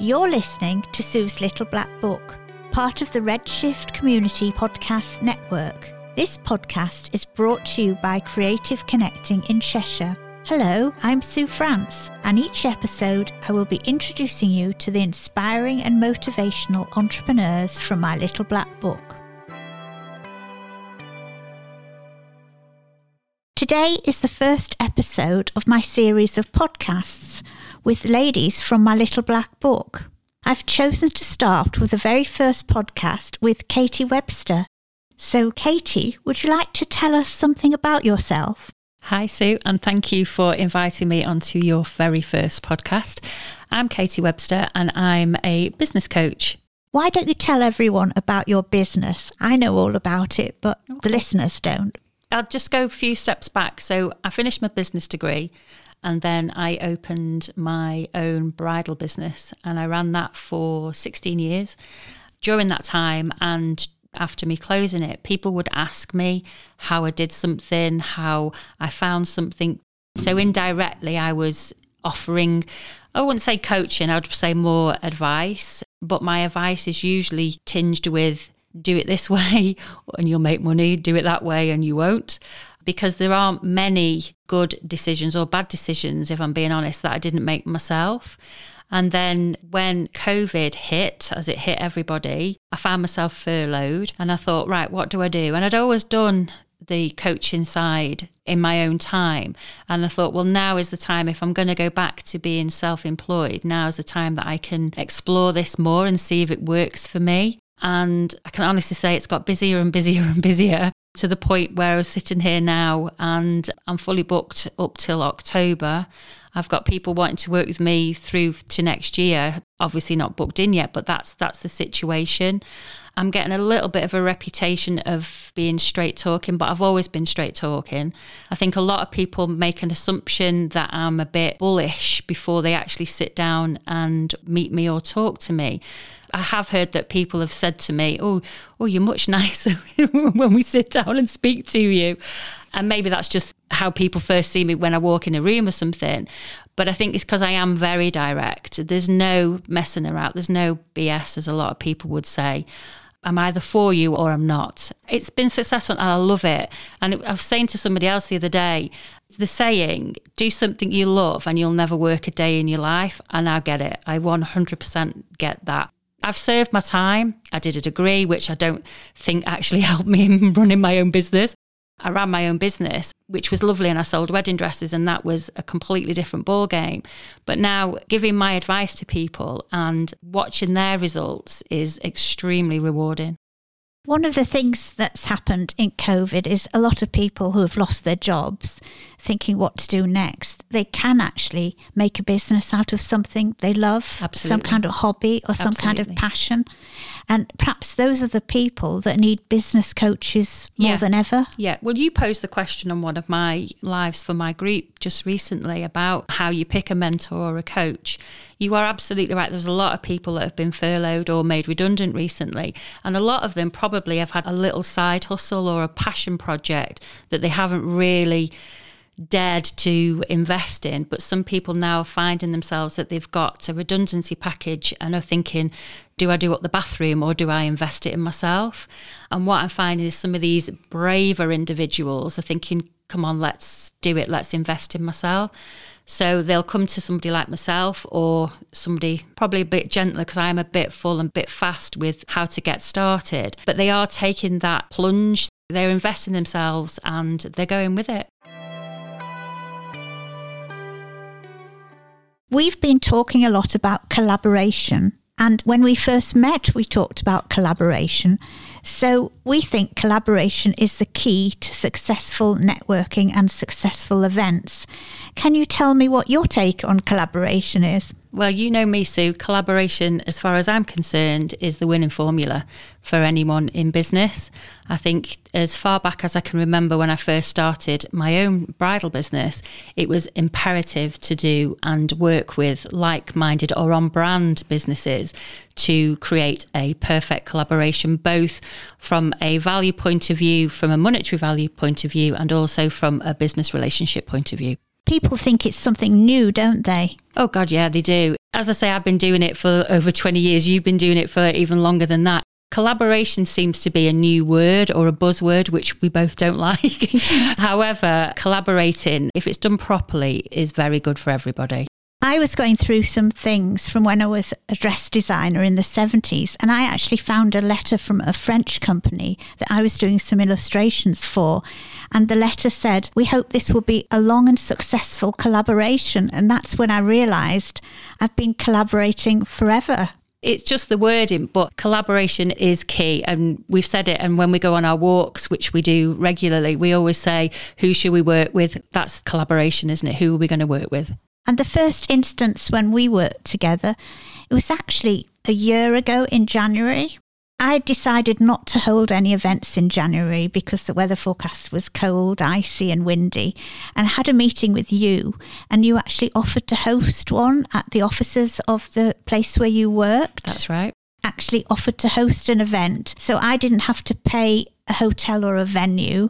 You're listening to Sue's Little Black Book, part of the Redshift Community Podcast Network. This podcast is brought to you by Creative Connecting in Cheshire. Hello, I'm Sue France, and each episode I will be introducing you to the inspiring and motivational entrepreneurs from my little black book. Today is the first episode of my series of podcasts with ladies from my little black book. I've chosen to start with the very first podcast with Katie Webster. So, Katie, would you like to tell us something about yourself? Hi, Sue, and thank you for inviting me onto your very first podcast. I'm Katie Webster, and I'm a business coach. Why don't you tell everyone about your business? I know all about it, but okay. the listeners don't. I'll just go a few steps back. So I finished my business degree and then I opened my own bridal business and I ran that for 16 years. During that time and after me closing it, people would ask me how I did something, how I found something. So indirectly, I was offering, I wouldn't say coaching, I'd say more advice. But my advice is usually tinged with do it this way and you'll make money, do it that way and you won't. Because there aren't many good decisions or bad decisions, if I'm being honest, that I didn't make myself. And then when COVID hit, as it hit everybody, I found myself furloughed and I thought, right, what do I do? And I'd always done the coaching side in my own time. And I thought, well, now is the time, if I'm going to go back to being self employed, now is the time that I can explore this more and see if it works for me. And I can honestly say it's got busier and busier and busier to the point where I was sitting here now and I'm fully booked up till October. I've got people wanting to work with me through to next year. Obviously not booked in yet, but that's that's the situation. I'm getting a little bit of a reputation of being straight talking, but I've always been straight talking. I think a lot of people make an assumption that I'm a bit bullish before they actually sit down and meet me or talk to me. I have heard that people have said to me, "Oh, oh, you're much nicer when we sit down and speak to you." And maybe that's just how people first see me when I walk in a room or something. But I think it's because I am very direct. There's no messing around. There's no BS, as a lot of people would say. I'm either for you or I'm not. It's been successful and I love it. And I was saying to somebody else the other day, the saying, do something you love and you'll never work a day in your life. And I get it. I 100% get that. I've served my time. I did a degree, which I don't think actually helped me in running my own business. I ran my own business, which was lovely, and I sold wedding dresses, and that was a completely different ball game. But now, giving my advice to people and watching their results is extremely rewarding. One of the things that's happened in COVID is a lot of people who have lost their jobs thinking what to do next. They can actually make a business out of something they love, Absolutely. some kind of hobby or some Absolutely. kind of passion. And perhaps those are the people that need business coaches more yeah. than ever. Yeah. Well, you posed the question on one of my lives for my group just recently about how you pick a mentor or a coach. You are absolutely right. There's a lot of people that have been furloughed or made redundant recently. And a lot of them probably have had a little side hustle or a passion project that they haven't really dared to invest in. But some people now are finding themselves that they've got a redundancy package and are thinking, do I do up the bathroom or do I invest it in myself? And what I'm finding is some of these braver individuals are thinking, come on, let's do it, let's invest in myself. So they'll come to somebody like myself or somebody probably a bit gentler because I am a bit full and a bit fast with how to get started. But they are taking that plunge, they're investing themselves and they're going with it. We've been talking a lot about collaboration. And when we first met, we talked about collaboration. So we think collaboration is the key to successful networking and successful events. Can you tell me what your take on collaboration is? Well, you know me, Sue. Collaboration, as far as I'm concerned, is the winning formula for anyone in business. I think as far back as I can remember when I first started my own bridal business, it was imperative to do and work with like minded or on brand businesses to create a perfect collaboration, both from a value point of view, from a monetary value point of view, and also from a business relationship point of view people think it's something new, don't they? Oh, God, yeah, they do. As I say, I've been doing it for over 20 years. You've been doing it for even longer than that. Collaboration seems to be a new word or a buzzword, which we both don't like. However, collaborating, if it's done properly, is very good for everybody. I was going through some things from when I was a dress designer in the 70s, and I actually found a letter from a French company that I was doing some illustrations for. And the letter said, We hope this will be a long and successful collaboration. And that's when I realised I've been collaborating forever. It's just the wording, but collaboration is key. And we've said it. And when we go on our walks, which we do regularly, we always say, Who should we work with? That's collaboration, isn't it? Who are we going to work with? And the first instance when we worked together, it was actually a year ago in January. I decided not to hold any events in January because the weather forecast was cold, icy, and windy. And I had a meeting with you, and you actually offered to host one at the offices of the place where you worked. That's right. Actually, offered to host an event. So I didn't have to pay a hotel or a venue.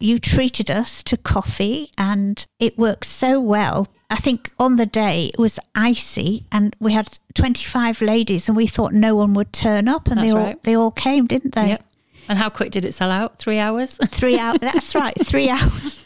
You treated us to coffee, and it worked so well I think on the day it was icy and we had 25 ladies and we thought no one would turn up and That's they all right. they all came, didn't they? Yep. And how quick did it sell out? Three hours? 3 hours. That's right, 3 hours.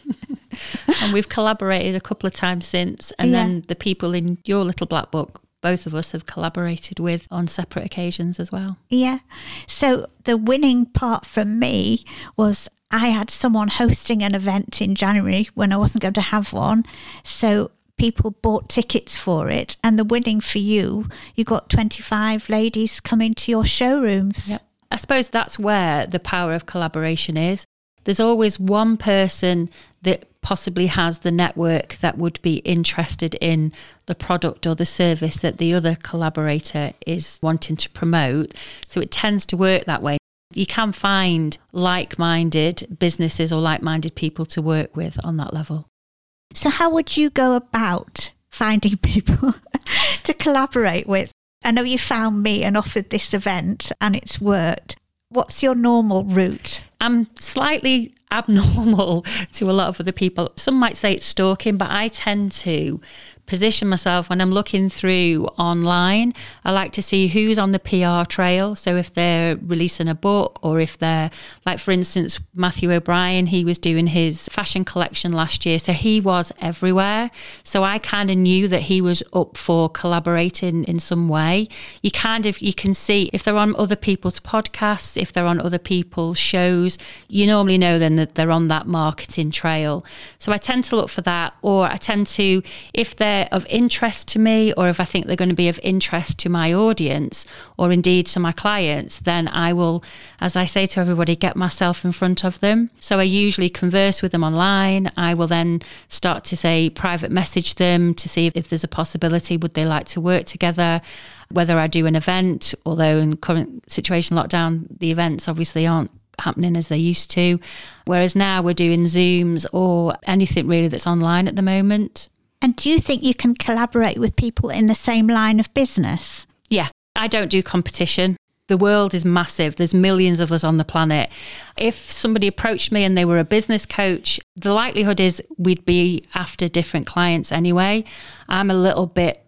and we've collaborated a couple of times since. And Yeah. then the people in your little black book, both of us have collaborated with on separate occasions as well. Yeah. So the winning part for me was I had someone hosting an event in January when I wasn't going to have one. So people bought tickets for it. And the winning for you, you got 25 ladies coming to your showrooms. Yep. I suppose that's where the power of collaboration is. There's always one person that possibly has the network that would be interested in the product or the service that the other collaborator is wanting to promote. So it tends to work that way. You can find like minded businesses or like minded people to work with on that level. So, how would you go about finding people to collaborate with? I know you found me and offered this event and it's worked. What's your normal route? I'm slightly abnormal to a lot of other people. Some might say it's stalking, but I tend to position myself when I'm looking through online. I like to see who's on the PR trail. So if they're releasing a book or if they're, like for instance, Matthew O'Brien, he was doing his fashion collection last year. So he was everywhere. So I kind of knew that he was up for collaborating in some way. You kind of, you can see if they're on other people's podcasts, if they're on other people's shows, you normally know then that they're on that marketing trail. So I tend to look for that or I tend to, if they're of interest to me or if I think they're going to be of interest to my audience or indeed to my clients, then I will, as I say to everybody, get myself in front of them. So I usually converse with them online. I will then start to say private message them to see if there's a possibility, would they like to work together? Whether I do an event, although in current situation lockdown, the events obviously aren't happening as they used to. Whereas now we're doing Zooms or anything really that's online at the moment. And do you think you can collaborate with people in the same line of business? Yeah, I don't do competition. The world is massive. There's millions of us on the planet. If somebody approached me and they were a business coach, the likelihood is we'd be after different clients anyway. I'm a little bit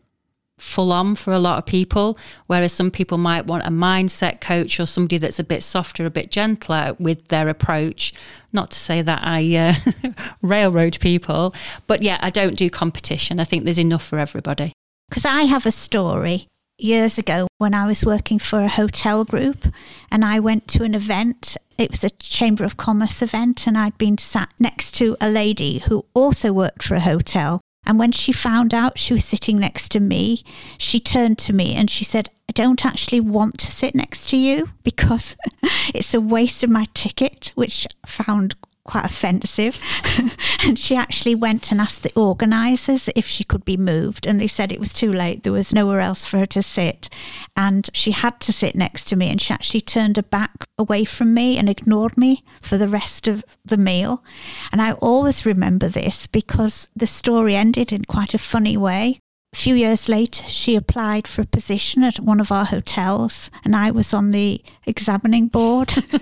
full on for a lot of people, whereas some people might want a mindset coach or somebody that's a bit softer, a bit gentler with their approach. Not to say that I uh, railroad people, but yeah, I don't do competition. I think there's enough for everybody. Because I have a story years ago when I was working for a hotel group and I went to an event. It was a Chamber of Commerce event, and I'd been sat next to a lady who also worked for a hotel. And when she found out she was sitting next to me, she turned to me and she said, I don't actually want to sit next to you because it's a waste of my ticket, which I found quite offensive. and she actually went and asked the organisers if she could be moved. And they said it was too late. There was nowhere else for her to sit. And she had to sit next to me. And she actually turned her back away from me and ignored me for the rest of the meal. And I always remember this because the story ended in quite a funny way. A few years later, she applied for a position at one of our hotels, and I was on the examining board.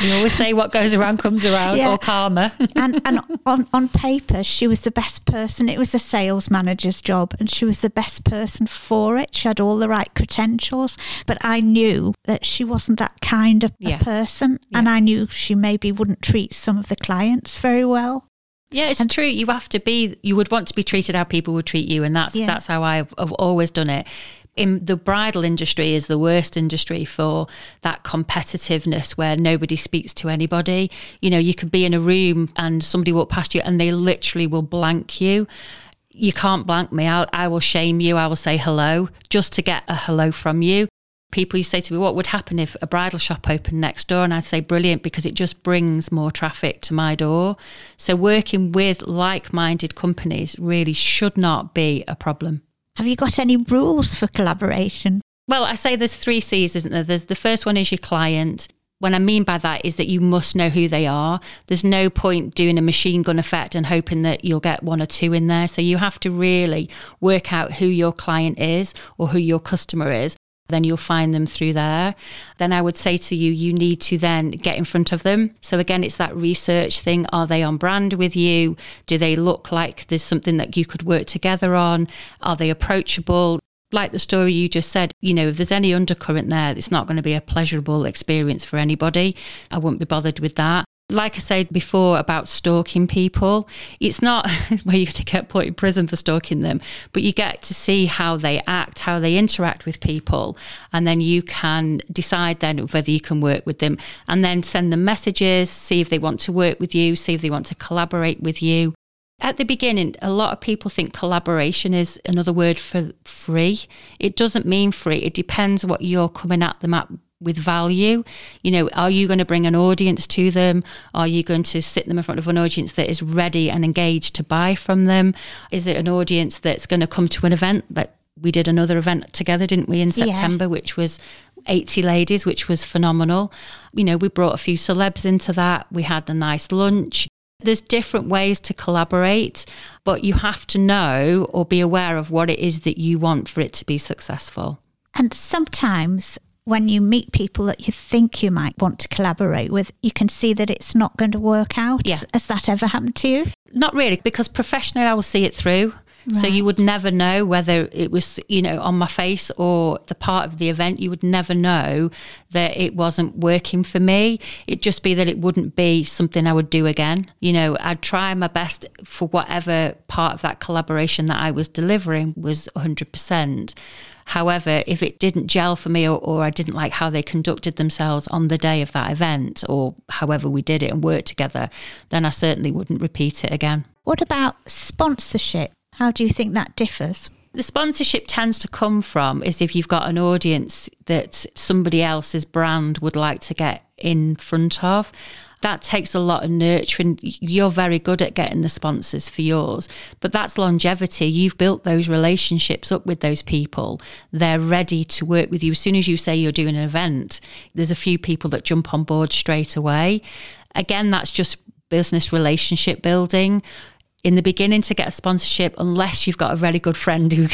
you always say what goes around comes around, yeah. or karma. and and on, on paper, she was the best person. It was a sales manager's job, and she was the best person for it. She had all the right credentials, but I knew that she wasn't that kind of yeah. person, yeah. and I knew she maybe wouldn't treat some of the clients very well. Yeah, it's and, true. You have to be. You would want to be treated how people would treat you, and that's yeah. that's how I've, I've always done it. In the bridal industry is the worst industry for that competitiveness where nobody speaks to anybody. You know, you could be in a room and somebody walk past you and they literally will blank you. You can't blank me. I'll, I will shame you. I will say hello just to get a hello from you people used to say to me, What would happen if a bridal shop opened next door? And I'd say, Brilliant, because it just brings more traffic to my door. So, working with like minded companies really should not be a problem. Have you got any rules for collaboration? Well, I say there's three C's, isn't there? There's the first one is your client. What I mean by that is that you must know who they are. There's no point doing a machine gun effect and hoping that you'll get one or two in there. So you have to really work out who your client is or who your customer is then you'll find them through there. Then I would say to you, you need to then get in front of them. So again, it's that research thing. Are they on brand with you? Do they look like there's something that you could work together on? Are they approachable? Like the story you just said, you know, if there's any undercurrent there, it's not going to be a pleasurable experience for anybody. I wouldn't be bothered with that like I said before about stalking people, it's not where to get put in prison for stalking them, but you get to see how they act, how they interact with people, and then you can decide then whether you can work with them and then send them messages, see if they want to work with you, see if they want to collaborate with you. At the beginning, a lot of people think collaboration is another word for free. It doesn't mean free. It depends what you're coming at them at with value. You know, are you going to bring an audience to them? Are you going to sit them in front of an audience that is ready and engaged to buy from them? Is it an audience that's going to come to an event that we did another event together, didn't we, in September, yeah. which was 80 ladies, which was phenomenal. You know, we brought a few celebs into that. We had a nice lunch. There's different ways to collaborate, but you have to know or be aware of what it is that you want for it to be successful. And sometimes when you meet people that you think you might want to collaborate with, you can see that it's not going to work out. Yeah. Has, has that ever happened to you? Not really, because professionally, I will see it through. Right. So you would never know whether it was, you know, on my face or the part of the event. You would never know that it wasn't working for me. It'd just be that it wouldn't be something I would do again. You know, I'd try my best for whatever part of that collaboration that I was delivering was 100%. However, if it didn't gel for me or, or, I didn't like how they conducted themselves on the day of that event or however we did it and worked together, then I certainly wouldn't repeat it again. What about sponsorship? How do you think that differs? The sponsorship tends to come from is if you've got an audience that somebody else's brand would like to get in front of that takes a lot of nurturing. You're very good at getting the sponsors for yours, but that's longevity. You've built those relationships up with those people. They're ready to work with you. As soon as you say you're doing an event, there's a few people that jump on board straight away. Again, that's just business relationship building in the beginning to get a sponsorship unless you've got a really good friend who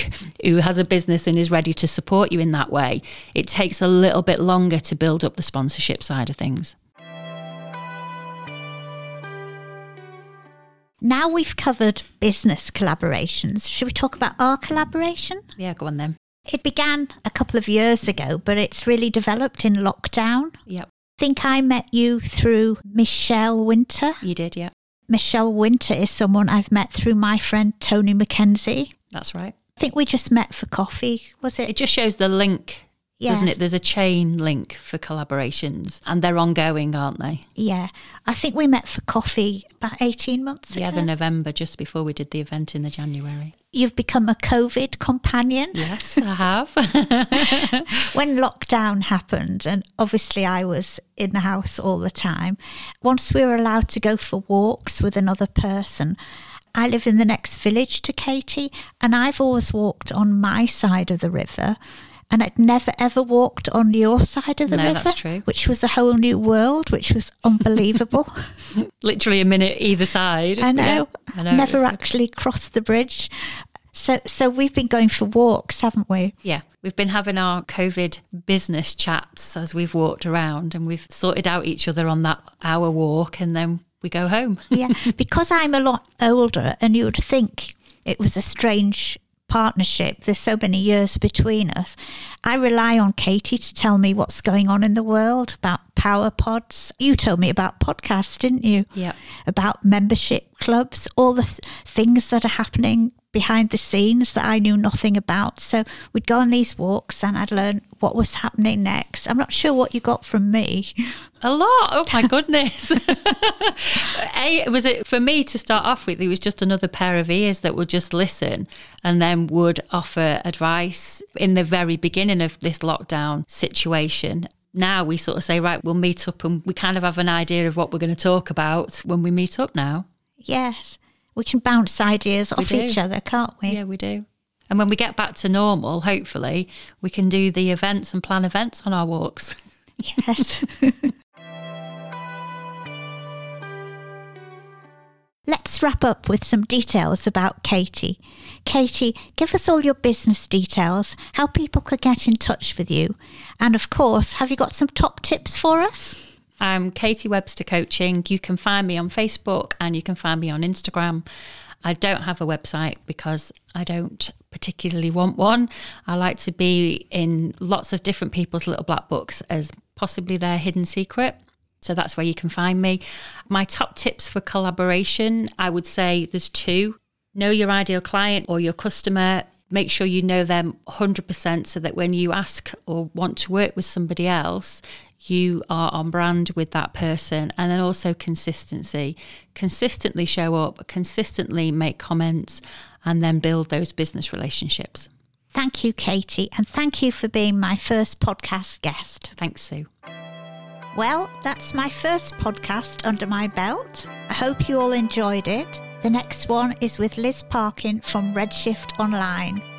who has a business and is ready to support you in that way it takes a little bit longer to build up the sponsorship side of things Now we've covered business collaborations. Should we talk about our collaboration? Yeah, go on then. It began a couple of years ago, but it's really developed in lockdown. Yep. I think I met you through Michelle Winter. You did, yeah. Michelle Winter is someone I've met through my friend Tony McKenzie. That's right. I think we just met for coffee, was it? It just shows the link yeah. doesn't it? There's a chain link for collaborations and they're ongoing, aren't they? Yeah. I think we met for coffee about 18 months yeah, ago. the November, just before we did the event in the January. You've become a COVID companion. Yes, I have. when lockdown happened, and obviously I was in the house all the time, once we were allowed to go for walks with another person, I live in the next village to Katie, and I've always walked on my side of the river and I'd never ever walked on your side of the no, river. That's true. Which was a whole new world, which was unbelievable. Literally a minute either side. I know. Yeah, I know never actually crossed the bridge. So, so we've been going for walks, haven't we? Yeah, we've been having our COVID business chats as we've walked around and we've sorted out each other on that hour walk and then we go home. yeah, because I'm a lot older and you would think it was a strange partnership. There's so many years between us. I rely on Katie to tell me what's going on in the world about power pods. You told me about podcasts, didn't you? Yeah. About membership clubs, all the th- things that are happening behind the scenes that I knew nothing about. So we'd go on these walks and I'd learn what was happening next. I'm not sure what you got from me. A lot. Oh my goodness. a, was it for me to start off with? It was just another pair of ears that would just listen and then would offer advice in the very beginning of this lockdown situation now we sort of say, right, we'll meet up and we kind of have an idea of what we're going to talk about when we meet up now. Yes we can bounce ideas off each other, can't we? Yeah, we do. And when we get back to normal, hopefully, we can do the events and plan events on our walks. Yes. Let's wrap up with some details about Katie. Katie, give us all your business details, how people could get in touch with you, and of course, have you got some top tips for us? I'm Katie Webster Coaching. You can find me on Facebook and you can find me on Instagram. I don't have a website because I don't particularly want one. I like to be in lots of different people's little black books as possibly their hidden secret. So that's where you can find me. My top tips for collaboration, I would say there's two. Know your ideal client or your customer. Make sure you know them 100% so that when you ask or want to work with somebody else, you are on brand with that person. And then also consistency. Consistently show up, consistently make comments, and then build those business relationships. Thank you, Katie, and thank you for being my first podcast guest. Thanks, Sue. Well, that's my first podcast under my belt. I hope you all enjoyed it. The next one is with Liz Parkin from Redshift Online.